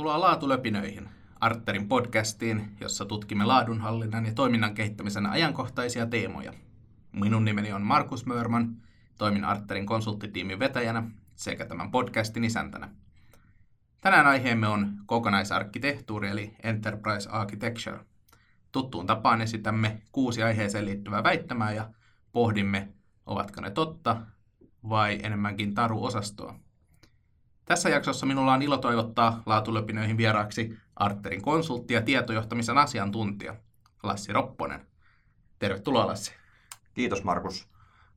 Tervetuloa Laatulöpinöihin, Arterin podcastiin, jossa tutkimme laadunhallinnan ja toiminnan kehittämisen ajankohtaisia teemoja. Minun nimeni on Markus Mörman, toimin Arterin konsulttitiimin vetäjänä sekä tämän podcastin isäntänä. Tänään aiheemme on kokonaisarkkitehtuuri eli Enterprise Architecture. Tuttuun tapaan esitämme kuusi aiheeseen liittyvää väittämää ja pohdimme, ovatko ne totta vai enemmänkin taruosastoa. Tässä jaksossa minulla on ilo toivottaa laatulöpinöihin vieraaksi Arterin konsultti ja tietojohtamisen asiantuntija Lassi Ropponen. Tervetuloa Lassi. Kiitos Markus.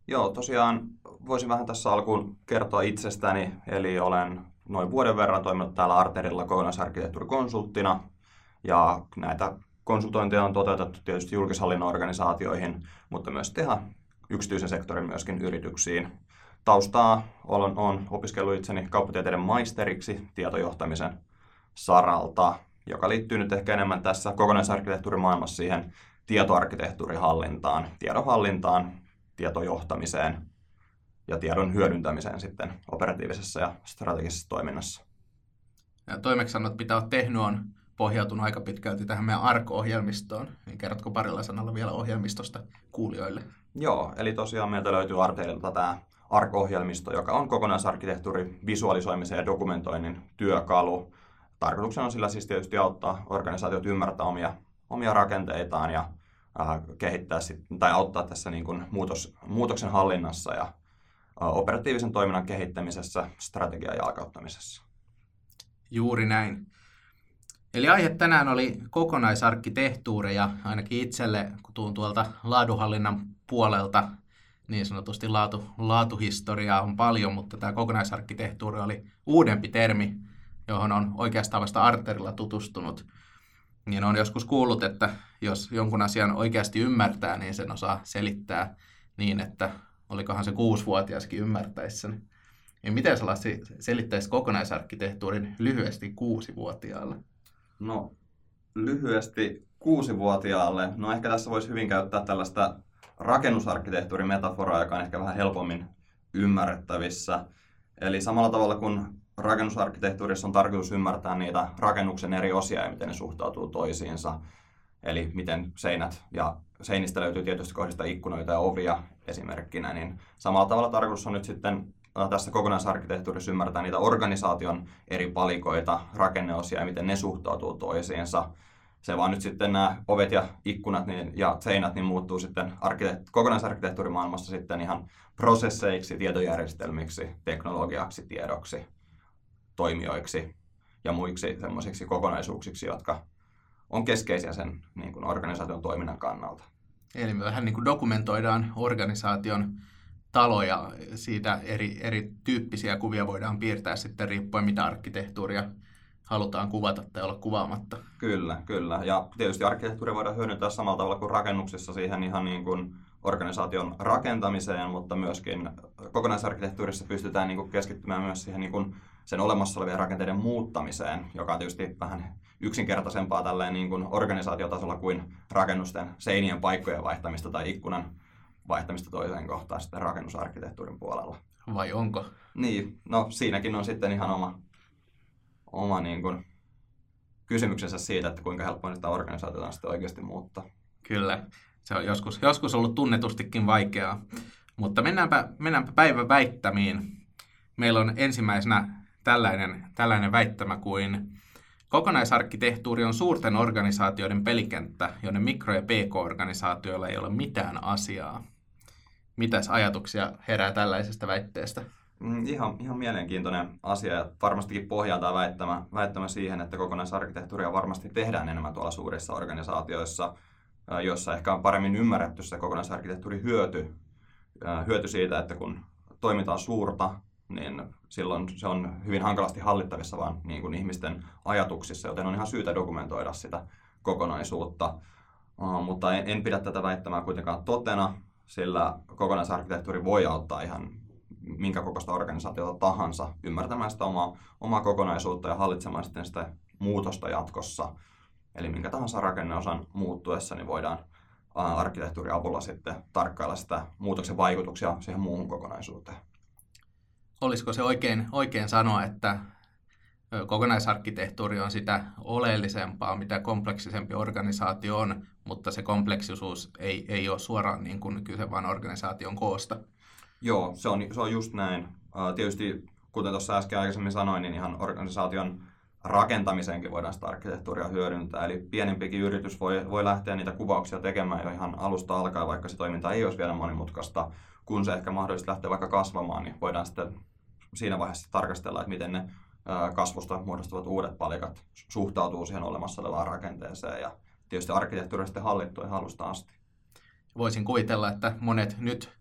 Joo, tosiaan voisin vähän tässä alkuun kertoa itsestäni, eli olen noin vuoden verran toiminut täällä Arterilla kokonaisarkkitehtuurikonsulttina, ja näitä konsultointeja on toteutettu tietysti julkishallinnon organisaatioihin, mutta myös tehdä yksityisen sektorin myöskin yrityksiin. Taustaa olen, olen opiskellut itseni kauppatieteiden maisteriksi tietojohtamisen saralta, joka liittyy nyt ehkä enemmän tässä kokonaisarkkitehtuurimaailmassa siihen tietoarkkitehtuurihallintaan, tiedonhallintaan, tietojohtamiseen ja tiedon hyödyntämiseen sitten operatiivisessa ja strategisessa toiminnassa. Ja toimeksiannot, mitä olet tehnyt, on pohjautunut aika pitkälti tähän meidän ARK-ohjelmistoon. Niin kerrotko parilla sanalla vielä ohjelmistosta kuulijoille? Joo, eli tosiaan meiltä löytyy Arteilta tämä ARK-ohjelmisto, joka on kokonaisarkkitehtuuri, visualisoimisen ja dokumentoinnin työkalu. Tarkoituksena on sillä siis tietysti auttaa organisaatiot ymmärtää omia, omia rakenteitaan ja äh, kehittää sit, tai auttaa tässä niin kuin muutos, muutoksen hallinnassa ja äh, operatiivisen toiminnan kehittämisessä, strategian jalkauttamisessa. Juuri näin. Eli aihe tänään oli kokonaisarkkitehtuuri ja ainakin itselle, kun tuun tuolta laaduhallinnan puolelta, niin sanotusti laatu, laatuhistoriaa on paljon, mutta tämä kokonaisarkkitehtuuri oli uudempi termi, johon on oikeastaan vasta Arterilla tutustunut. Niin on joskus kuullut, että jos jonkun asian oikeasti ymmärtää, niin sen osaa selittää niin, että olikohan se kuusivuotiaskin ymmärtäisi sen. Niin miten sä Lassi selittäisit kokonaisarkkitehtuurin lyhyesti kuusivuotiaalle? No, lyhyesti kuusivuotiaalle. No ehkä tässä voisi hyvin käyttää tällaista rakennusarkkitehtuurin metaforaa, joka on ehkä vähän helpommin ymmärrettävissä. Eli samalla tavalla kuin rakennusarkkitehtuurissa on tarkoitus ymmärtää niitä rakennuksen eri osia ja miten ne suhtautuu toisiinsa. Eli miten seinät ja seinistä löytyy tietysti kohdista ikkunoita ja ovia esimerkkinä, niin samalla tavalla tarkoitus on nyt sitten äh, tässä kokonaisarkkitehtuurissa ymmärtää niitä organisaation eri palikoita, rakenneosia ja miten ne suhtautuu toisiinsa se vaan nyt sitten nämä ovet ja ikkunat niin, ja seinät niin muuttuu sitten arkkitehtu- kokonaisarkkitehtuurimaailmassa sitten ihan prosesseiksi, tietojärjestelmiksi, teknologiaksi, tiedoksi, toimijoiksi ja muiksi semmoisiksi kokonaisuuksiksi, jotka on keskeisiä sen niin kuin organisaation toiminnan kannalta. Eli me vähän niin kuin dokumentoidaan organisaation taloja, siitä eri, eri tyyppisiä kuvia voidaan piirtää sitten riippuen mitä arkkitehtuuria halutaan kuvata tai olla kuvaamatta. Kyllä, kyllä. Ja tietysti arkkitehtuuri voidaan hyödyntää samalla tavalla kuin rakennuksissa siihen ihan niin kuin organisaation rakentamiseen, mutta myöskin kokonaisarkkitehtuurissa pystytään niin kuin keskittymään myös siihen niin kuin sen olemassa olevien rakenteiden muuttamiseen, joka on tietysti vähän yksinkertaisempaa tälleen niin kuin organisaatiotasolla kuin rakennusten seinien paikkojen vaihtamista tai ikkunan vaihtamista toiseen kohtaan sitten rakennusarkkitehtuurin puolella. Vai onko? Niin, no siinäkin on sitten ihan oma, oma niin kuin, kysymyksensä siitä, että kuinka helppoa sitä organisaatiota sitten oikeasti muuttaa. Kyllä, se on joskus, joskus ollut tunnetustikin vaikeaa. Mutta mennäänpä, mennäänpä päivän väittämiin. Meillä on ensimmäisenä tällainen, tällainen väittämä kuin kokonaisarkkitehtuuri on suurten organisaatioiden pelikenttä, joiden mikro- ja pk-organisaatioilla ei ole mitään asiaa. Mitäs ajatuksia herää tällaisesta väitteestä? Mm, ihan, ihan mielenkiintoinen asia ja varmastikin pohjaa tämä väittämä, väittämä siihen, että kokonaisarkkitehtuuria varmasti tehdään enemmän tuolla suurissa organisaatioissa, joissa ehkä on paremmin ymmärretty se kokonaisarkkitehtuurin hyöty, hyöty siitä, että kun toiminta on suurta, niin silloin se on hyvin hankalasti hallittavissa vaan niin kuin ihmisten ajatuksissa, joten on ihan syytä dokumentoida sitä kokonaisuutta. mutta en, en pidä tätä väittämää kuitenkaan totena, sillä kokonaisarkkitehtuuri voi auttaa ihan minkä kokoista organisaatiota tahansa ymmärtämään sitä omaa, omaa kokonaisuutta ja hallitsemaan sitten sitä muutosta jatkossa. Eli minkä tahansa rakenneosan muuttuessa, niin voidaan arkkitehtuurin avulla sitten tarkkailla sitä muutoksen vaikutuksia siihen muuhun kokonaisuuteen. Olisiko se oikein, oikein sanoa, että kokonaisarkkitehtuuri on sitä oleellisempaa, mitä kompleksisempi organisaatio on, mutta se kompleksisuus ei, ei ole suoraan niin kuin kyse vain organisaation koosta. Joo, se on, se on just näin. Tietysti, kuten tuossa äsken aikaisemmin sanoin, niin ihan organisaation rakentamiseenkin voidaan sitä arkkitehtuuria hyödyntää. Eli pienempikin yritys voi, voi lähteä niitä kuvauksia tekemään jo ihan alusta alkaen, vaikka se toiminta ei olisi vielä monimutkaista. Kun se ehkä mahdollisesti lähtee vaikka kasvamaan, niin voidaan sitten siinä vaiheessa tarkastella, että miten ne kasvusta muodostuvat uudet palikat suhtautuu siihen olemassa olevaan rakenteeseen ja tietysti arkkitehtuuri sitten hallittu ja halusta asti. Voisin kuvitella, että monet nyt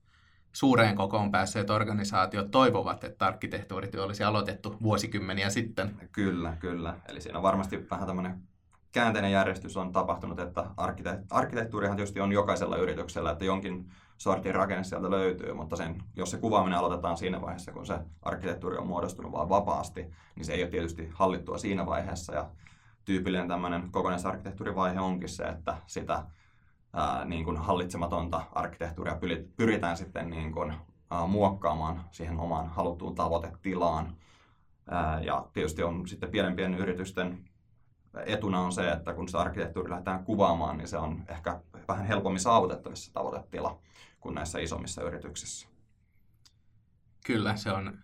suureen kokoon päässeet organisaatiot toivovat, että arkkitehtuurityö olisi aloitettu vuosikymmeniä sitten. Kyllä, kyllä. Eli siinä on varmasti vähän tämmöinen käänteinen järjestys on tapahtunut, että arkkite- arkkitehtuurihan tietysti on jokaisella yrityksellä, että jonkin sortin rakenne sieltä löytyy, mutta sen, jos se kuvaaminen aloitetaan siinä vaiheessa, kun se arkkitehtuuri on muodostunut vaan vapaasti, niin se ei ole tietysti hallittua siinä vaiheessa. Ja tyypillinen tämmöinen kokonaisarkkitehtuurivaihe onkin se, että sitä ää, niin kuin hallitsematonta arkkitehtuuria pyritään sitten niin kuin, ää, muokkaamaan siihen omaan haluttuun tavoitetilaan. Ää, ja tietysti on sitten pienempien yritysten etuna on se, että kun se arkkitehtuuri lähdetään kuvaamaan, niin se on ehkä vähän helpommin saavutettavissa tavoitetila kuin näissä isommissa yrityksissä. Kyllä, se on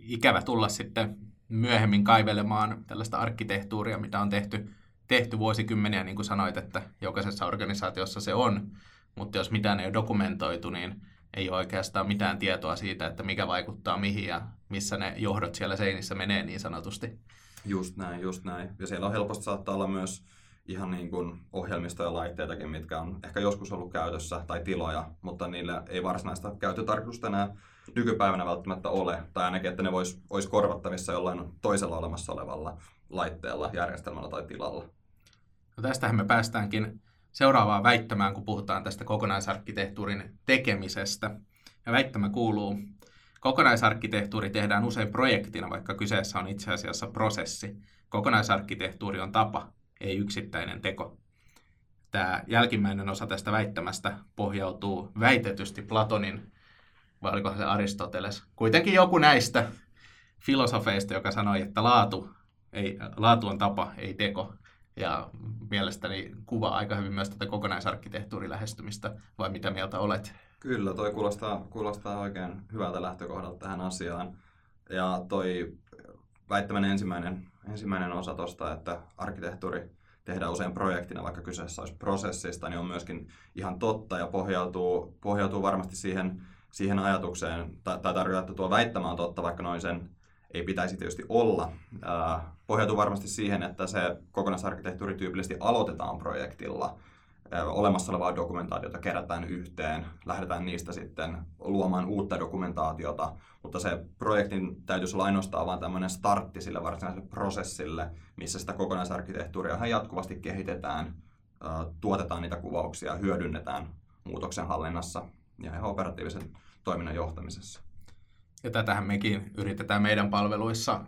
ikävä tulla sitten myöhemmin kaivelemaan tällaista arkkitehtuuria, mitä on tehty, tehty vuosikymmeniä, niin kuin sanoit, että jokaisessa organisaatiossa se on, mutta jos mitään ei ole dokumentoitu, niin ei ole oikeastaan mitään tietoa siitä, että mikä vaikuttaa mihin ja missä ne johdot siellä seinissä menee niin sanotusti. Just näin, just näin. Ja siellä on helposti saattaa olla myös ihan niin kuin ohjelmistoja ja laitteitakin, mitkä on ehkä joskus ollut käytössä tai tiloja, mutta niillä ei varsinaista käyttötarkoitusta enää nykypäivänä välttämättä ole, tai ainakin, että ne vois, olisi korvattavissa jollain toisella olemassa olevalla laitteella, järjestelmällä tai tilalla. No tästähän me päästäänkin seuraavaan väittämään, kun puhutaan tästä kokonaisarkkitehtuurin tekemisestä. Ja väittämä kuuluu, kokonaisarkkitehtuuri tehdään usein projektina, vaikka kyseessä on itse asiassa prosessi. Kokonaisarkkitehtuuri on tapa, ei yksittäinen teko. Tämä jälkimmäinen osa tästä väittämästä pohjautuu väitetysti Platonin, vai oliko se Aristoteles, kuitenkin joku näistä filosofeista, joka sanoi, että laatu, ei, laatu on tapa, ei teko. Ja mielestäni kuvaa aika hyvin myös tätä kokonaisarkkitehtuurilähestymistä, vai mitä mieltä olet? Kyllä, toi kuulostaa, kuulostaa oikein hyvältä lähtökohdalta tähän asiaan. Ja toi väittämän ensimmäinen, ensimmäinen osa tuosta, että arkkitehtuuri tehdään usein projektina, vaikka kyseessä olisi prosessista, niin on myöskin ihan totta ja pohjautuu, pohjautuu varmasti siihen, siihen ajatukseen, tai, tai tarkoittaa, että tuo väittämä on totta, vaikka noin sen ei pitäisi tietysti olla. Pohjautuu varmasti siihen, että se kokonaisarkkitehtuuri tyypillisesti aloitetaan projektilla, olemassa olevaa dokumentaatiota kerätään yhteen, lähdetään niistä sitten luomaan uutta dokumentaatiota, mutta se projektin täytyisi olla ainoastaan vain tämmöinen startti sille varsinaiselle prosessille, missä sitä kokonaisarkkitehtuuria jatkuvasti kehitetään, tuotetaan niitä kuvauksia, hyödynnetään muutoksen hallinnassa ja ihan operatiivisen toiminnan johtamisessa. Ja tätähän mekin yritetään meidän palveluissa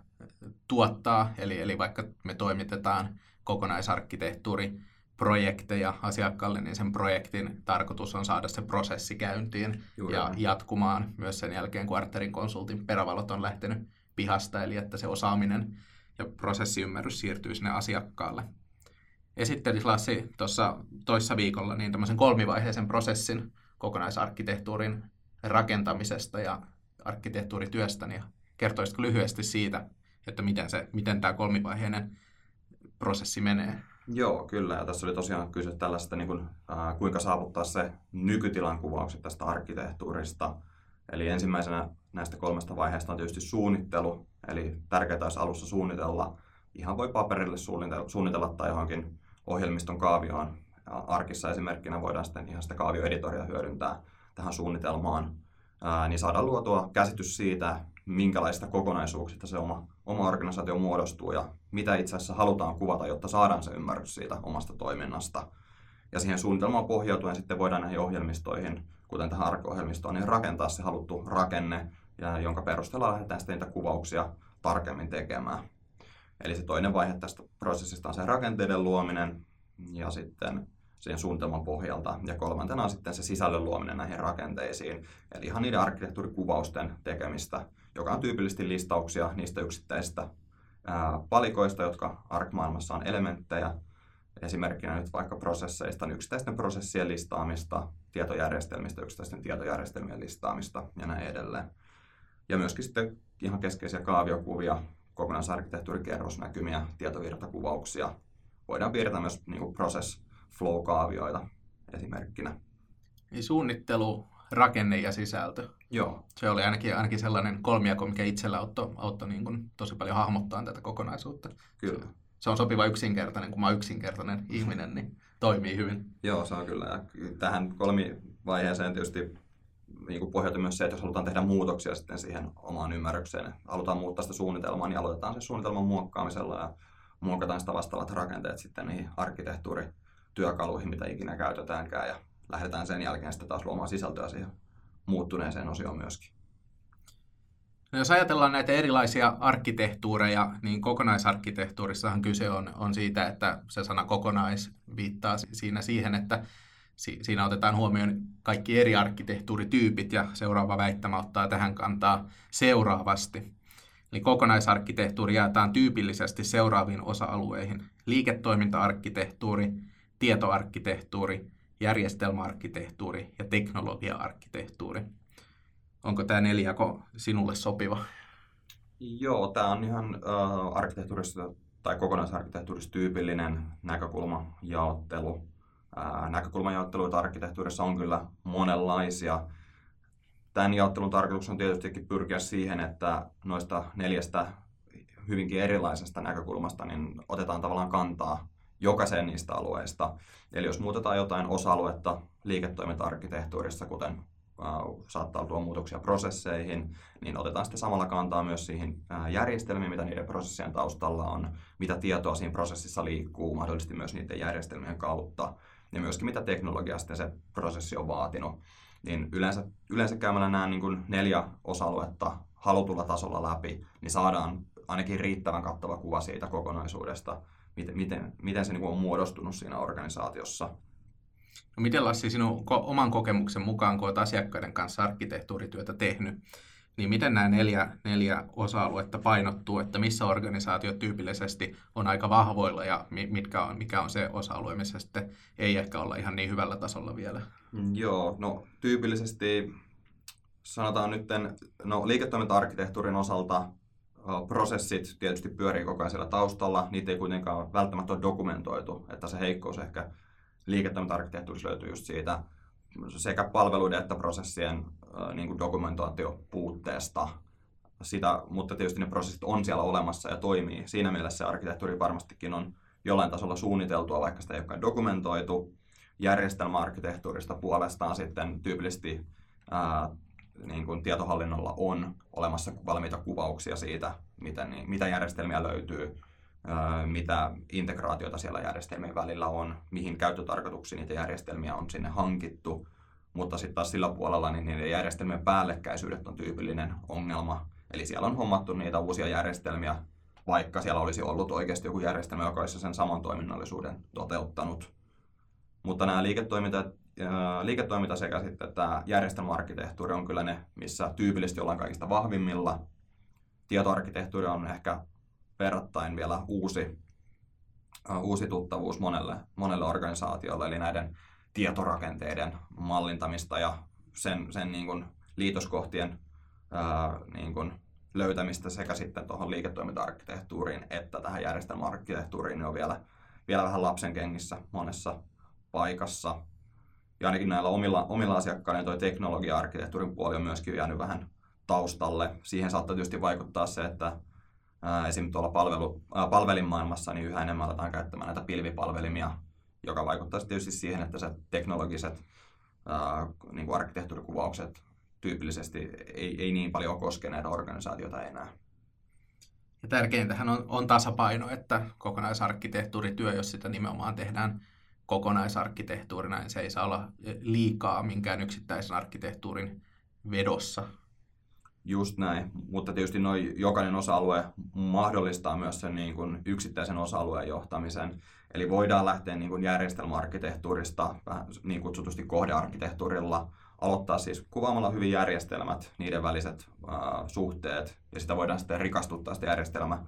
tuottaa, eli, eli vaikka me toimitetaan kokonaisarkkitehtuuri projekteja asiakkaalle, niin sen projektin tarkoitus on saada se prosessi käyntiin Juuri ja jatkumaan myös sen jälkeen, kun Arterin konsultin perävalot on lähtenyt pihasta, eli että se osaaminen ja prosessiymmärrys siirtyy sinne asiakkaalle. Esittelit Lassi tuossa toissa viikolla niin tämmöisen kolmivaiheisen prosessin kokonaisarkkitehtuurin rakentamisesta ja arkkitehtuurityöstä, niin kertoisitko lyhyesti siitä, että miten, se, miten tämä kolmivaiheinen prosessi menee? Joo, kyllä. Ja tässä oli tosiaan kyse tällaista, niin kuin, äh, kuinka saavuttaa se nykytilan kuvaukset tästä arkkitehtuurista. Eli ensimmäisenä näistä kolmesta vaiheesta on tietysti suunnittelu. Eli tärkeää olisi alussa suunnitella. Ihan voi paperille suunnitella, suunnitella tai johonkin ohjelmiston kaavioon. Ja arkissa esimerkkinä voidaan sitten ihan sitä kaavioeditoria hyödyntää tähän suunnitelmaan. Niin saadaan luotua käsitys siitä, minkälaista kokonaisuuksista se oma, oma organisaatio muodostuu ja mitä itse asiassa halutaan kuvata, jotta saadaan se ymmärrys siitä omasta toiminnasta. Ja siihen suunnitelmaan pohjautuen sitten voidaan näihin ohjelmistoihin, kuten tähän arko-ohjelmistoon, niin rakentaa se haluttu rakenne, ja jonka perusteella lähdetään sitten niitä kuvauksia tarkemmin tekemään. Eli se toinen vaihe tästä prosessista on se rakenteiden luominen ja sitten siihen suunnitelman pohjalta. Ja kolmantena on sitten se sisällön luominen näihin rakenteisiin, eli ihan niiden arkkitehtuurikuvausten tekemistä, joka on tyypillisesti listauksia niistä yksittäisistä palikoista, jotka ARC-maailmassa on elementtejä. Esimerkkinä nyt vaikka prosesseista, niin yksittäisten prosessien listaamista, tietojärjestelmistä, yksittäisten tietojärjestelmien listaamista ja näin edelleen. Ja myöskin sitten ihan keskeisiä kaaviokuvia, kokonaisarkkitehtuurikerrosnäkymiä, tietovirtakuvauksia. Voidaan piirtää myös niin kuin process flow-kaavioita esimerkkinä. Niin suunnittelu, rakenne ja sisältö. Joo. Se oli ainakin, ainakin sellainen kolmiako, mikä itsellä auttoi, auttoi niin kuin tosi paljon hahmottaa tätä kokonaisuutta. Kyllä. Se on sopiva yksinkertainen, kun mä yksinkertainen ihminen, niin toimii hyvin. Joo, se on kyllä. Ja tähän kolmivaiheeseen tietysti niin kuin pohjautuu myös se, että jos halutaan tehdä muutoksia sitten siihen omaan ymmärrykseen, halutaan muuttaa sitä suunnitelmaa, niin aloitetaan se suunnitelman muokkaamisella ja muokataan sitä vastaavat rakenteet sitten niihin arkkitehtuurityökaluihin, mitä ikinä käytetäänkään ja lähdetään sen jälkeen sitten taas luomaan sisältöä siihen muuttuneeseen osioon myöskin. No jos ajatellaan näitä erilaisia arkkitehtuureja, niin kokonaisarkkitehtuurissahan kyse on, on siitä, että se sana kokonais viittaa siinä siihen, että si, siinä otetaan huomioon kaikki eri arkkitehtuurityypit ja seuraava väittämä ottaa tähän kantaa seuraavasti. Eli kokonaisarkkitehtuuri jaetaan tyypillisesti seuraaviin osa-alueihin. Liiketoiminta-arkkitehtuuri, tietoarkkitehtuuri, järjestelmäarkkitehtuuri ja teknologia-arkkitehtuuri. Onko tämä neljäko sinulle sopiva? Joo, tämä on ihan äh, arkkitehtuurissa tai kokonaisarkkitehtuurissa tyypillinen näkökulmajaottelu. Äh, näkökulmajaotteluita arkkitehtuurissa on kyllä monenlaisia. Tämän jaottelun tarkoitus on tietystikin pyrkiä siihen, että noista neljästä hyvinkin erilaisesta näkökulmasta niin otetaan tavallaan kantaa jokaiseen niistä alueista. Eli jos muutetaan jotain osa-aluetta liiketoiminta-arkkitehtuurissa, kuten saattaa tuoda muutoksia prosesseihin, niin otetaan sitten samalla kantaa myös siihen järjestelmiin, mitä niiden prosessien taustalla on, mitä tietoa siinä prosessissa liikkuu, mahdollisesti myös niiden järjestelmien kautta, ja myöskin mitä teknologiasta se prosessi on vaatinut. Niin yleensä, yleensä käymällä nämä niin kuin neljä osa-aluetta halutulla tasolla läpi, niin saadaan ainakin riittävän kattava kuva siitä kokonaisuudesta, miten, miten, miten se niin on muodostunut siinä organisaatiossa. No miten Lassi, sinun oman kokemuksen mukaan, kun olet asiakkaiden kanssa arkkitehtuurityötä tehnyt, niin miten nämä neljä, neljä osa-aluetta painottuu, että missä organisaatiot tyypillisesti on aika vahvoilla ja mitkä on, mikä on se osa-alue, missä sitten ei ehkä olla ihan niin hyvällä tasolla vielä? Mm, joo, no tyypillisesti sanotaan nyt, no liiketoiminta-arkkitehtuurin osalta prosessit tietysti pyörii koko ajan siellä taustalla, niitä ei kuitenkaan välttämättä ole dokumentoitu, että se heikkous ehkä liiketoiminta-arkkitehtuurissa löytyy just siitä sekä palveluiden että prosessien niin kuin dokumentointipuutteesta. Sitä, mutta tietysti ne prosessit on siellä olemassa ja toimii. Siinä mielessä se arkkitehtuuri varmastikin on jollain tasolla suunniteltua, vaikka sitä ei olekaan dokumentoitu. Järjestelmäarkkitehtuurista puolestaan sitten tyypillisesti ää, niin kuin tietohallinnolla on olemassa valmiita kuvauksia siitä, mitä, niin, mitä järjestelmiä löytyy, mitä integraatiota siellä järjestelmien välillä on, mihin käyttötarkoituksiin niitä järjestelmiä on sinne hankittu. Mutta sitten taas sillä puolella niin niiden järjestelmien päällekkäisyydet on tyypillinen ongelma. Eli siellä on hommattu niitä uusia järjestelmiä, vaikka siellä olisi ollut oikeasti joku järjestelmä, joka olisi sen saman toiminnallisuuden toteuttanut. Mutta nämä liiketoiminta, liiketoiminta sekä sitten tämä järjestelmäarkkitehtuuri on kyllä ne, missä tyypillisesti ollaan kaikista vahvimmilla. Tietoarkkitehtuuri on ehkä verrattain vielä uusi, uusi tuttavuus monelle, monelle organisaatiolle, eli näiden tietorakenteiden mallintamista ja sen, sen niin kuin liitoskohtien ää, niin kuin löytämistä sekä sitten tuohon liiketoiminta-arkkitehtuuriin että tähän järjestelmäarkkitehtuuriin niin on vielä, vielä vähän lapsen kengissä monessa paikassa. Ja ainakin näillä omilla, omilla asiakkailla tuo teknologia-arkkitehtuurin puoli on myöskin jäänyt vähän taustalle. Siihen saattaa tietysti vaikuttaa se, että esimerkiksi tuolla palvelu, ää, palvelimaailmassa niin yhä enemmän aletaan käyttämään näitä pilvipalvelimia, joka vaikuttaa tietysti siihen, että se teknologiset ää, niin kuin arkkitehtuurikuvaukset tyypillisesti ei, ei niin paljon koske näitä organisaatioita enää. Ja tärkeintähän on, on tasapaino, että kokonaisarkkitehtuurityö, jos sitä nimenomaan tehdään kokonaisarkkitehtuurina, niin se ei saa olla liikaa minkään yksittäisen arkkitehtuurin vedossa. Just näin, mutta tietysti noi, jokainen osa-alue mahdollistaa myös sen niin kuin yksittäisen osa-alueen johtamisen. Eli voidaan lähteä niin kuin järjestelmäarkkitehtuurista, vähän niin kutsutusti kohdearkkitehtuurilla, aloittaa siis kuvaamalla hyvin järjestelmät, niiden väliset äh, suhteet, ja sitä voidaan sitten rikastuttaa sitä järjestelmä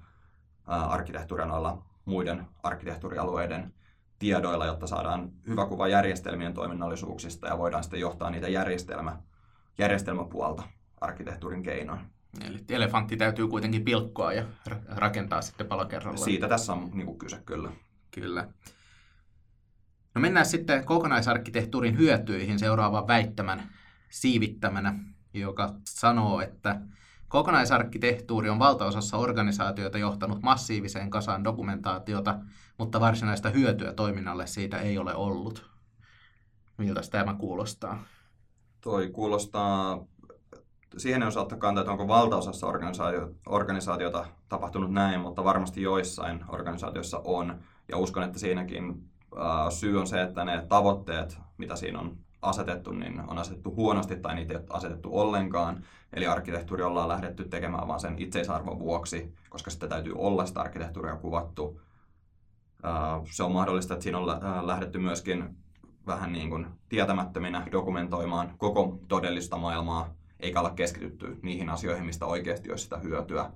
arkkitehtuuria noilla muiden arkkitehtuurialueiden tiedoilla, jotta saadaan hyvä kuva järjestelmien toiminnallisuuksista ja voidaan sitten johtaa niitä järjestelmä, järjestelmäpuolta arkkitehtuurin keinoin. Eli elefantti täytyy kuitenkin pilkkoa ja rakentaa sitten palo kerrallaan. Siitä tässä on niin kuin kyse kyllä. Kyllä. No mennään sitten kokonaisarkkitehtuurin hyötyihin seuraavan väittämän siivittämänä, joka sanoo, että kokonaisarkkitehtuuri on valtaosassa organisaatioita johtanut massiiviseen kasaan dokumentaatiota, mutta varsinaista hyötyä toiminnalle siitä ei ole ollut. Miltä tämä kuulostaa? Toi kuulostaa siihen ei osaa ottaa kantaa, että onko valtaosassa organisaatio, organisaatiota tapahtunut näin, mutta varmasti joissain organisaatioissa on. Ja uskon, että siinäkin syy on se, että ne tavoitteet, mitä siinä on asetettu, niin on asetettu huonosti tai niitä ei ole asetettu ollenkaan. Eli arkkitehtuuri ollaan lähdetty tekemään vain sen itseisarvon vuoksi, koska sitten täytyy olla sitä arkkitehtuuria kuvattu. Se on mahdollista, että siinä on äh, lähdetty myöskin vähän niin kuin tietämättöminä dokumentoimaan koko todellista maailmaa eikä olla keskitytty niihin asioihin, mistä oikeasti olisi sitä hyötyä.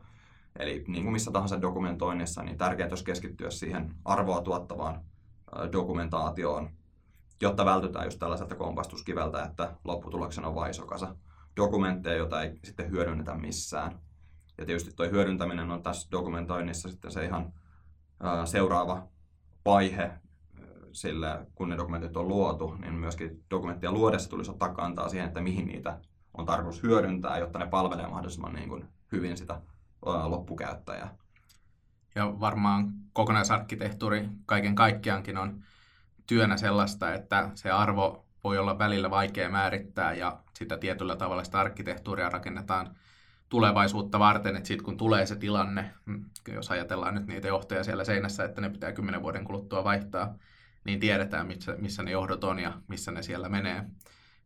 Eli niin kuin missä tahansa dokumentoinnissa, niin tärkeintä olisi keskittyä siihen arvoa tuottavaan dokumentaatioon, jotta vältytään just tällaiselta kompastuskiveltä, että lopputuloksena on vain iso kasa dokumentteja, joita ei sitten hyödynnetä missään. Ja tietysti tuo hyödyntäminen on tässä dokumentoinnissa sitten se ihan seuraava vaihe, sillä kun ne dokumentit on luotu, niin myöskin dokumenttia luodessa tulisi ottaa kantaa siihen, että mihin niitä on tarkoitus hyödyntää, jotta ne palvelee mahdollisimman niin kuin hyvin sitä loppukäyttäjää. Ja varmaan kokonaisarkkitehtuuri kaiken kaikkiaankin on työnä sellaista, että se arvo voi olla välillä vaikea määrittää ja sitä tietyllä tavalla sitä arkkitehtuuria rakennetaan tulevaisuutta varten, että sitten kun tulee se tilanne, mm, jos ajatellaan nyt niitä johtajia siellä seinässä, että ne pitää kymmenen vuoden kuluttua vaihtaa, niin tiedetään, missä, missä ne johdot on ja missä ne siellä menee.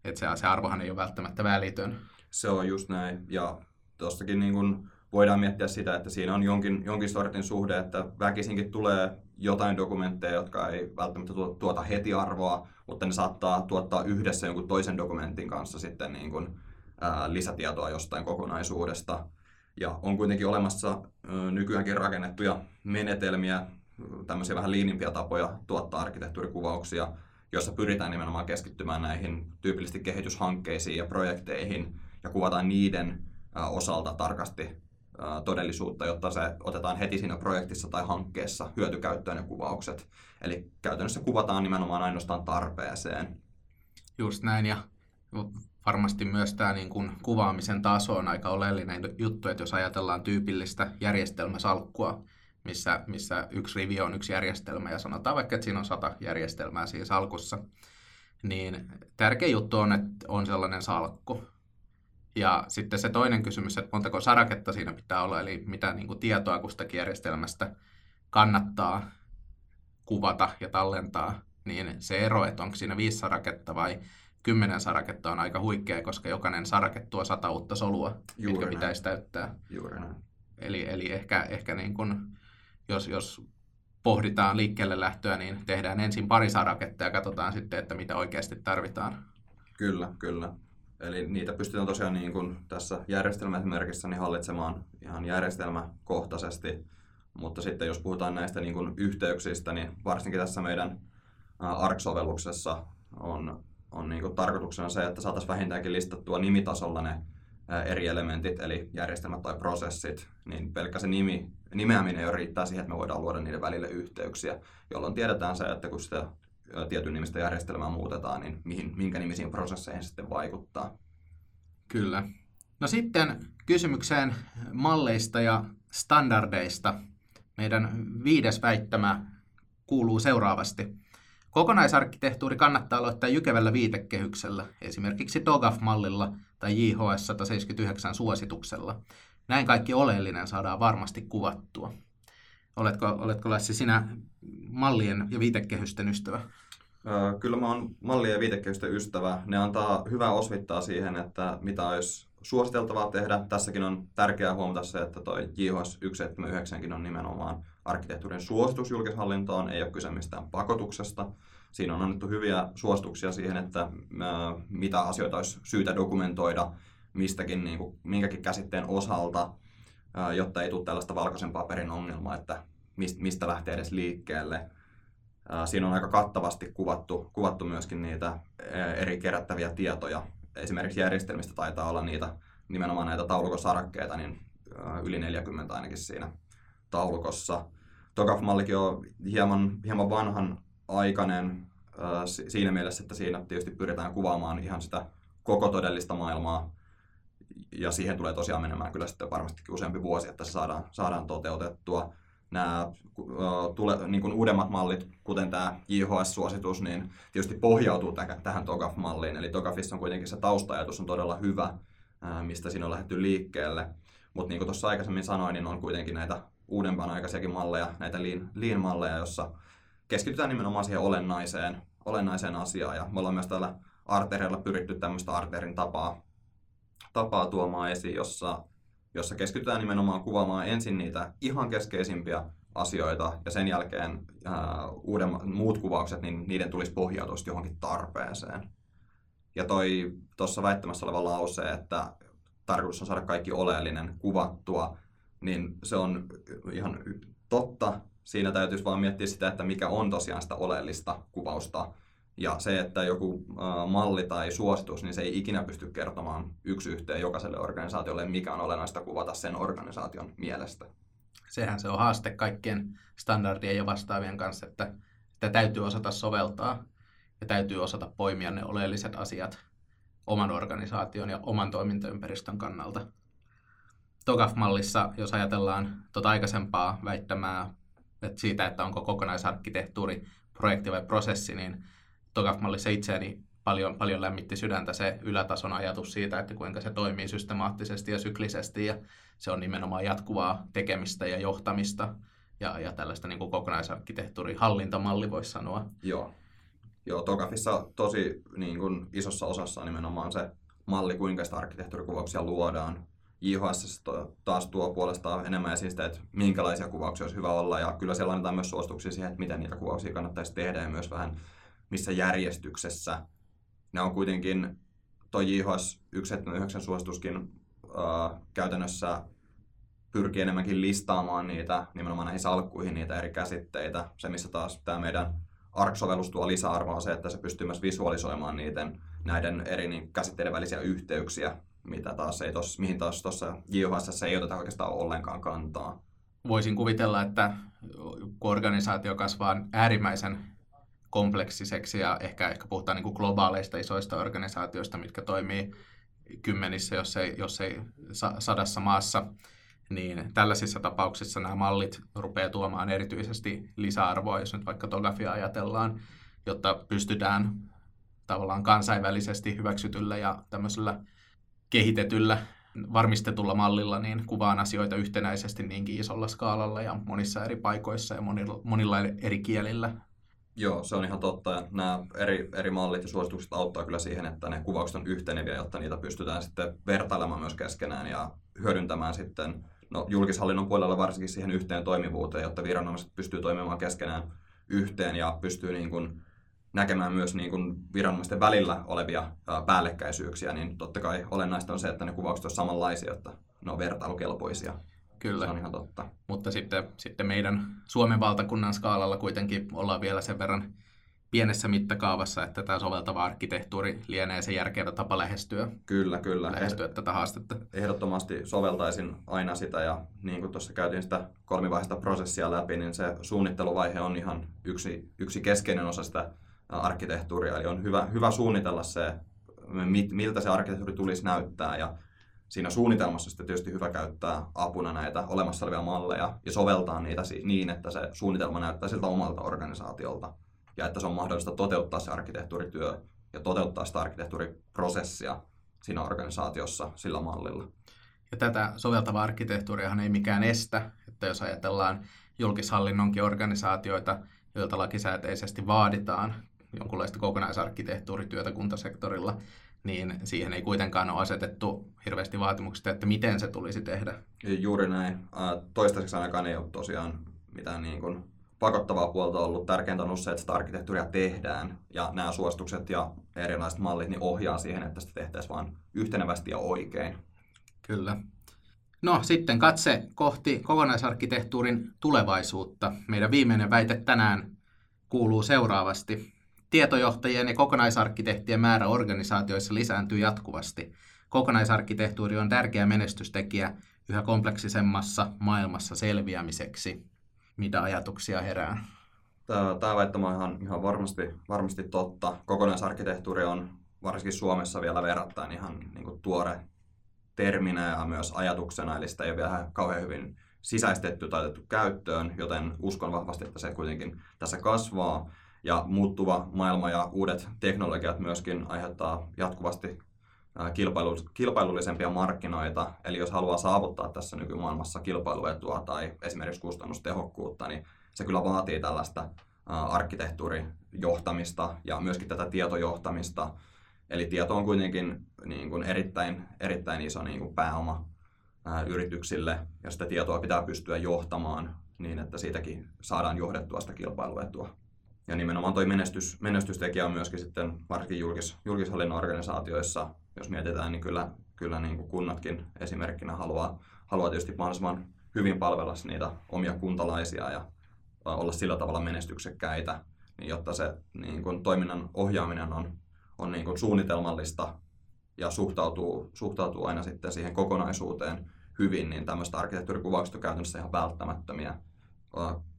Että se, se arvohan ei ole välttämättä välitön. Se on just näin. Ja tuostakin niin kun voidaan miettiä sitä, että siinä on jonkin, jonkin sortin suhde, että väkisinkin tulee jotain dokumentteja, jotka ei välttämättä tuota heti arvoa, mutta ne saattaa tuottaa yhdessä jonkun toisen dokumentin kanssa sitten niin kun, ää, lisätietoa jostain kokonaisuudesta. Ja on kuitenkin olemassa ä, nykyäänkin rakennettuja menetelmiä, tämmöisiä vähän liinimpiä tapoja tuottaa arkkitehtuurikuvauksia, jossa pyritään nimenomaan keskittymään näihin tyypillisesti kehityshankkeisiin ja projekteihin ja kuvataan niiden osalta tarkasti todellisuutta, jotta se otetaan heti siinä projektissa tai hankkeessa hyötykäyttöön ne kuvaukset. Eli käytännössä kuvataan nimenomaan ainoastaan tarpeeseen. Just näin, ja varmasti myös tämä niin kuin kuvaamisen taso on aika oleellinen juttu, että jos ajatellaan tyypillistä järjestelmäsalkkua, missä, missä yksi rivi on yksi järjestelmä ja sanotaan vaikka, että siinä on sata järjestelmää siinä salkussa, niin tärkeä juttu on, että on sellainen salkku. Ja sitten se toinen kysymys, että montako saraketta siinä pitää olla, eli mitä niin kuin tietoa kustakin järjestelmästä kannattaa kuvata ja tallentaa, niin se ero, että onko siinä viisi saraketta vai kymmenen saraketta on aika huikea, koska jokainen sarake tuo sata uutta solua, Juuri mitkä näin. pitäisi täyttää. Juuri näin. Eli, eli ehkä, ehkä niin kuin jos, jos pohditaan liikkeelle lähtöä, niin tehdään ensin pari saraketta ja katsotaan sitten, että mitä oikeasti tarvitaan. Kyllä, kyllä. Eli niitä pystytään tosiaan niin kuin tässä järjestelmämerkissä niin hallitsemaan ihan järjestelmäkohtaisesti, mutta sitten jos puhutaan näistä niin kuin yhteyksistä, niin varsinkin tässä meidän ARC-sovelluksessa on, on niin kuin tarkoituksena se, että saataisiin vähintäänkin listattua nimitasolla ne eri elementit, eli järjestelmät tai prosessit, niin pelkkä se nimi, nimeäminen jo riittää siihen, että me voidaan luoda niiden välille yhteyksiä, jolloin tiedetään se, että kun sitä tietyn nimistä järjestelmää muutetaan, niin mihin, minkä nimisiin prosesseihin sitten vaikuttaa. Kyllä. No sitten kysymykseen malleista ja standardeista. Meidän viides väittämä kuuluu seuraavasti. Kokonaisarkkitehtuuri kannattaa aloittaa jykevällä viitekehyksellä, esimerkiksi TOGAF-mallilla tai JHS 179 suosituksella. Näin kaikki oleellinen saadaan varmasti kuvattua. Oletko, oletko Lassi sinä mallien ja viitekehysten ystävä? Kyllä mä oon mallien ja viitekehysten ystävä. Ne antaa hyvää osvittaa siihen, että mitä olisi suositeltavaa tehdä. Tässäkin on tärkeää huomata se, että toi JHS 179 on nimenomaan arkkitehtuurin suositus julkishallintoon, ei ole kyse mistään pakotuksesta. Siinä on annettu hyviä suosituksia siihen, että mitä asioita olisi syytä dokumentoida mistäkin, niin kuin, minkäkin käsitteen osalta. Jotta ei tule tällaista valkoisen paperin ongelmaa, että mistä lähtee edes liikkeelle. Siinä on aika kattavasti kuvattu, kuvattu myöskin niitä eri kerättäviä tietoja. Esimerkiksi järjestelmistä taitaa olla niitä nimenomaan näitä taulukosarakkeita, niin yli 40 ainakin siinä taulukossa. TOGAF-mallikin on hieman, hieman vanhan aikainen siinä mielessä, että siinä tietysti pyritään kuvaamaan ihan sitä koko todellista maailmaa. Ja siihen tulee tosiaan menemään kyllä sitten varmastikin useampi vuosi, että se saadaan, saadaan toteutettua. Nämä tule, niin kuin uudemmat mallit, kuten tämä JHS-suositus, niin tietysti pohjautuu tähän, TOGAF-malliin. Eli TOGAFissa on kuitenkin se taustajatus on todella hyvä, mistä siinä on lähdetty liikkeelle. Mutta niin kuin tuossa aikaisemmin sanoin, niin on kuitenkin näitä uudempaan aikaisiakin malleja, näitä lean, lean-malleja, jossa keskitytään nimenomaan siihen olennaiseen, olennaiseen asiaan. Ja me ollaan myös täällä Arterilla pyritty tämmöistä Arterin tapaa, tapaa tuomaan esiin, jossa, jossa keskitytään nimenomaan kuvaamaan ensin niitä ihan keskeisimpiä asioita ja sen jälkeen ää, uudemmat, muut kuvaukset, niin niiden tulisi pohjautua johonkin tarpeeseen. Ja toi tuossa väittämässä oleva lause, että tarkoitus on saada kaikki oleellinen kuvattua, niin se on ihan totta. Siinä täytyisi vaan miettiä sitä, että mikä on tosiaan sitä oleellista kuvausta. Ja se, että joku malli tai suositus, niin se ei ikinä pysty kertomaan yksi yhteen jokaiselle organisaatiolle, mikä on olennaista kuvata sen organisaation mielestä. Sehän se on haaste kaikkien standardien ja vastaavien kanssa, että sitä täytyy osata soveltaa ja täytyy osata poimia ne oleelliset asiat oman organisaation ja oman toimintaympäristön kannalta. TOGAF-mallissa, jos ajatellaan tuota aikaisempaa väittämää että siitä, että onko kokonaisarkkitehtuuri projekti vai prosessi, niin TOGAF-mallissa itseäni paljon, paljon lämmitti sydäntä se ylätason ajatus siitä, että kuinka se toimii systemaattisesti ja syklisesti ja se on nimenomaan jatkuvaa tekemistä ja johtamista ja, ja tällaista niin kuin kokonaisarkkitehtuurin hallintamalli voisi sanoa. Joo. Joo, Togafissa tosi niin kuin isossa osassa on nimenomaan se malli, kuinka sitä arkkitehtuurikuvauksia luodaan. JHS taas tuo puolestaan enemmän esiin sitä, että minkälaisia kuvauksia olisi hyvä olla, ja kyllä siellä annetaan myös suosituksia siihen, että miten niitä kuvauksia kannattaisi tehdä, ja myös vähän missä järjestyksessä. Ne on kuitenkin, tuo JHS 179 suosituskin äh, käytännössä pyrkii enemmänkin listaamaan niitä, nimenomaan näihin salkkuihin niitä eri käsitteitä. Se, missä taas tämä meidän ARC-sovellus tuo lisäarvoa on se, että se pystyy myös visualisoimaan niiden, näiden eri niin, käsitteiden välisiä yhteyksiä, mitä taas ei tos, mihin taas tuossa JHS ei oteta oikeastaan ollenkaan kantaa. Voisin kuvitella, että kun organisaatio kasvaa äärimmäisen kompleksiseksi ja ehkä, ehkä puhutaan niin kuin globaaleista isoista organisaatioista, mitkä toimii kymmenissä, jos ei, jos ei sadassa maassa, niin tällaisissa tapauksissa nämä mallit rupeaa tuomaan erityisesti lisäarvoa, jos nyt vaikka Togafia ajatellaan, jotta pystytään tavallaan kansainvälisesti hyväksytyllä ja tämmöisellä kehitetyllä varmistetulla mallilla niin kuvaan asioita yhtenäisesti niinkin isolla skaalalla ja monissa eri paikoissa ja monilla, monilla eri kielillä. Joo, se on ihan totta. Ja nämä eri, eri mallit ja suositukset auttaa kyllä siihen, että ne kuvaukset on yhteneviä, jotta niitä pystytään sitten vertailemaan myös keskenään ja hyödyntämään sitten no, julkishallinnon puolella varsinkin siihen yhteen toimivuuteen, jotta viranomaiset pystyy toimimaan keskenään yhteen ja pystyy niin kuin näkemään myös niin kuin viranomaisten välillä olevia päällekkäisyyksiä, niin totta kai olennaista on se, että ne kuvaukset ovat samanlaisia, että ne on vertailukelpoisia. Kyllä. Se on ihan totta. Mutta sitten, sitten meidän Suomen valtakunnan skaalalla kuitenkin ollaan vielä sen verran pienessä mittakaavassa, että tämä soveltava arkkitehtuuri lienee se järkevä tapa lähestyä, kyllä, kyllä. lähestyä eh- tätä haastetta. Ehdottomasti soveltaisin aina sitä ja niin kuin tuossa käytiin sitä kolmivaiheista prosessia läpi, niin se suunnitteluvaihe on ihan yksi, yksi keskeinen osa sitä arkkitehtuuria. Eli on hyvä, hyvä suunnitella se, miltä se arkkitehtuuri tulisi näyttää ja siinä suunnitelmassa sitten tietysti hyvä käyttää apuna näitä olemassa olevia malleja ja soveltaa niitä niin, että se suunnitelma näyttää siltä omalta organisaatiolta ja että se on mahdollista toteuttaa se arkkitehtuurityö ja toteuttaa sitä arkkitehtuuriprosessia siinä organisaatiossa sillä mallilla. Ja tätä soveltavaa arkkitehtuuriahan ei mikään estä, että jos ajatellaan julkishallinnonkin organisaatioita, joilta lakisääteisesti vaaditaan jonkunlaista kokonaisarkkitehtuurityötä kuntasektorilla, niin siihen ei kuitenkaan ole asetettu hirveästi vaatimuksia, että miten se tulisi tehdä. Juuri näin. Toistaiseksi ainakaan ei ole tosiaan mitään niin kuin pakottavaa puolta ollut. Tärkeintä on ollut se, että sitä arkkitehtuuria tehdään ja nämä suositukset ja erilaiset mallit niin ohjaa siihen, että sitä tehtäisiin vain yhtenevästi ja oikein. Kyllä. No sitten katse kohti kokonaisarkkitehtuurin tulevaisuutta. Meidän viimeinen väite tänään kuuluu seuraavasti. Tietojohtajien ja kokonaisarkkitehtien määrä organisaatioissa lisääntyy jatkuvasti. Kokonaisarkkitehtuuri on tärkeä menestystekijä yhä kompleksisemmassa maailmassa selviämiseksi. Mitä ajatuksia herää? Tämä, tämä väittämä on ihan, ihan varmasti, varmasti totta. Kokonaisarkkitehtuuri on varsinkin Suomessa vielä verrattain ihan niin kuin tuore terminä ja myös ajatuksena, eli sitä ei ole vielä kauhean hyvin sisäistetty tai otettu käyttöön, joten uskon vahvasti, että se kuitenkin tässä kasvaa. Ja muuttuva maailma ja uudet teknologiat myöskin aiheuttaa jatkuvasti kilpailu, kilpailullisempia markkinoita. Eli jos haluaa saavuttaa tässä nykymaailmassa kilpailuetua tai esimerkiksi kustannustehokkuutta, niin se kyllä vaatii tällaista arkkitehtuurijohtamista ja myöskin tätä tietojohtamista. Eli tieto on kuitenkin niin kuin erittäin, erittäin iso niin kuin pääoma ää, yrityksille ja sitä tietoa pitää pystyä johtamaan niin, että siitäkin saadaan johdettua sitä kilpailuetua. Ja nimenomaan tuo menestys, menestystekijä on myöskin sitten varsinkin julkis, julkishallinnon organisaatioissa, jos mietitään, niin kyllä, kyllä niin kuin kunnatkin esimerkkinä haluaa, haluaa tietysti mahdollisimman hyvin palvella niitä omia kuntalaisia ja olla sillä tavalla menestyksekkäitä, niin jotta se niin kuin, toiminnan ohjaaminen on, on niin kuin, suunnitelmallista ja suhtautuu, suhtautuu aina sitten siihen kokonaisuuteen hyvin, niin tämmöistä arkkitehtuurikuvaukset on käytännössä ihan välttämättömiä.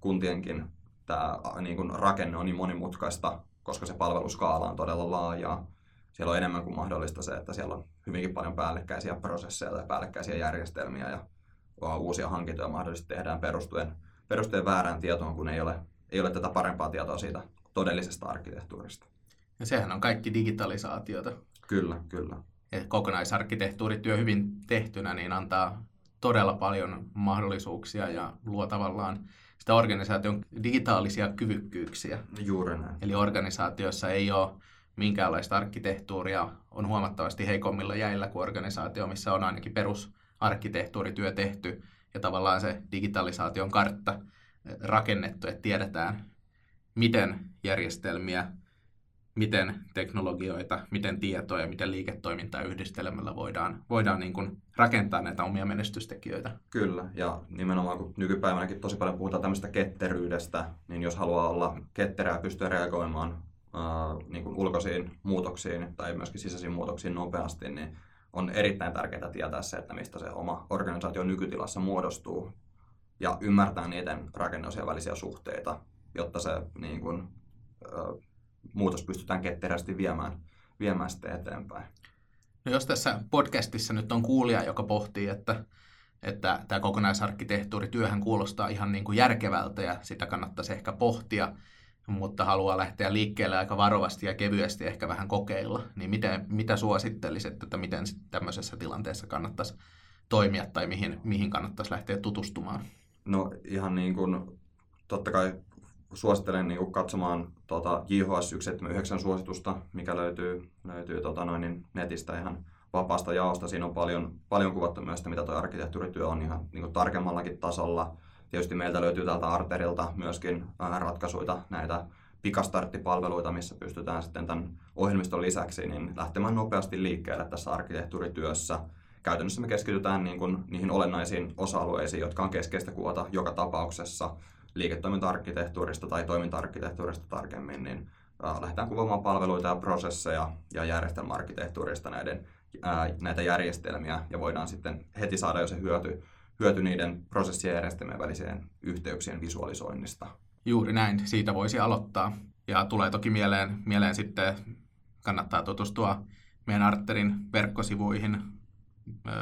Kuntienkin tämä niin kuin, rakenne on niin monimutkaista, koska se palveluskaala on todella laajaa. Siellä on enemmän kuin mahdollista se, että siellä on hyvinkin paljon päällekkäisiä prosesseja tai päällekkäisiä järjestelmiä ja uusia hankintoja mahdollisesti tehdään perustuen perustuen väärään tietoon, kun ei ole, ei ole tätä parempaa tietoa siitä todellisesta arkkitehtuurista. Ja sehän on kaikki digitalisaatiota. Kyllä, kyllä. Ja kokonaisarkkitehtuurityö hyvin tehtynä niin antaa todella paljon mahdollisuuksia ja luo tavallaan sitä organisaation digitaalisia kyvykkyyksiä. Juuri näin. Eli organisaatiossa ei ole minkäänlaista arkkitehtuuria, on huomattavasti heikommilla jäillä kuin organisaatio, missä on ainakin perusarkkitehtuurityö tehty ja tavallaan se digitalisaation kartta eh, rakennettu, että tiedetään, miten järjestelmiä, miten teknologioita, miten tietoa ja miten liiketoimintaa yhdistelemällä voidaan, voidaan niin kuin rakentaa näitä omia menestystekijöitä. Kyllä, ja nimenomaan kun nykypäivänäkin tosi paljon puhutaan tämmöistä ketteryydestä, niin jos haluaa olla ketterää pystyä reagoimaan äh, niin kuin ulkoisiin muutoksiin tai myöskin sisäisiin muutoksiin nopeasti, niin on erittäin tärkeää tietää se, että mistä se oma organisaatio nykytilassa muodostuu ja ymmärtää niiden rakennusien välisiä suhteita, jotta se niin kuin, ö, muutos pystytään ketterästi viemään, viemään sitten eteenpäin. No jos tässä podcastissa nyt on kuulija, joka pohtii, että, että tämä kokonaisarkkitehtuurityöhän kuulostaa ihan niin kuin järkevältä ja sitä kannattaisi ehkä pohtia, mutta haluaa lähteä liikkeelle aika varovasti ja kevyesti ehkä vähän kokeilla, niin miten, mitä suosittelisit, että miten tämmöisessä tilanteessa kannattaisi toimia tai mihin, mihin kannattaisi lähteä tutustumaan? No ihan niin kuin, totta kai suosittelen niin katsomaan tuota JHS 179 suositusta, mikä löytyy, löytyy tota noin, niin netistä ihan vapaasta jaosta. Siinä on paljon, paljon kuvattu myös mitä tuo arkkitehtuurityö on ihan niin kuin tarkemmallakin tasolla. Tietysti meiltä löytyy täältä Arterilta myöskin ratkaisuja, näitä pikastarttipalveluita, missä pystytään sitten tämän ohjelmiston lisäksi niin lähtemään nopeasti liikkeelle tässä arkkitehtuurityössä. Käytännössä me keskitytään niin kuin niihin olennaisiin osa-alueisiin, jotka on keskeistä kuvata joka tapauksessa liiketoiminta-arkkitehtuurista tai toiminta-arkkitehtuurista tarkemmin, niin lähdetään kuvaamaan palveluita ja prosesseja ja järjestelmäarkkitehtuurista näiden, näitä järjestelmiä ja voidaan sitten heti saada jo se hyöty hyöty niiden prosessien ja järjestelmien väliseen yhteyksien visualisoinnista. Juuri näin, siitä voisi aloittaa. Ja tulee toki mieleen, mieleen sitten, kannattaa tutustua meidän Arterin verkkosivuihin.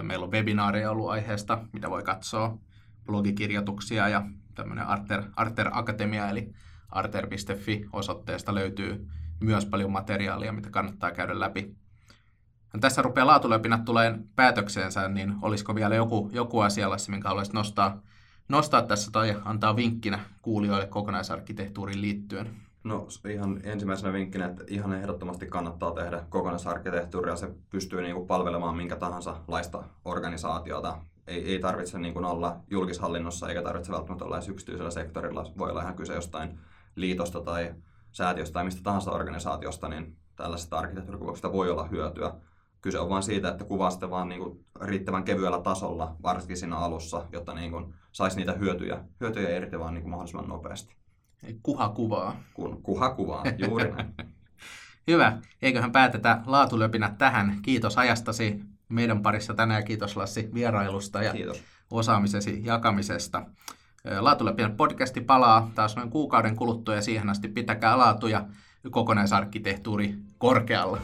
Meillä on webinaareja ollut aiheesta, mitä voi katsoa, blogikirjoituksia ja tämmöinen Arter, Arter Akatemia, eli arter.fi osoitteesta löytyy myös paljon materiaalia, mitä kannattaa käydä läpi tässä rupeaa laatuläpinät tulee päätökseensä, niin olisiko vielä joku, joku asia, Lassi, minkä haluaisit nostaa, nostaa tässä tai antaa vinkkinä kuulijoille kokonaisarkkitehtuuriin liittyen? No ihan ensimmäisenä vinkkinä, että ihan ehdottomasti kannattaa tehdä kokonaisarkkitehtuuria. Se pystyy niin kuin palvelemaan minkä tahansa laista organisaatiota. Ei, ei tarvitse niin kuin olla julkishallinnossa eikä tarvitse välttämättä olla edes yksityisellä sektorilla. Voi olla ihan kyse jostain liitosta tai säätiöstä tai mistä tahansa organisaatiosta, niin tällaisesta arkkitehtuurikuvauksesta voi olla hyötyä kyse on vain siitä, että kuvaa sitä vaan niin kuin riittävän kevyellä tasolla, varsinkin siinä alussa, jotta niin kuin saisi niitä hyötyjä, hyötyjä irti vaan niin kuin mahdollisimman nopeasti. Kuha kuvaa. Kun kuha kuvaa, juuri näin. Hyvä. Eiköhän päätetä laatulöpinät tähän. Kiitos ajastasi meidän parissa tänään. Kiitos Lassi vierailusta ja Kiitos. osaamisesi jakamisesta. Laatulöpinät podcasti palaa taas noin kuukauden kuluttua ja siihen asti pitäkää laatu ja kokonaisarkkitehtuuri korkealla.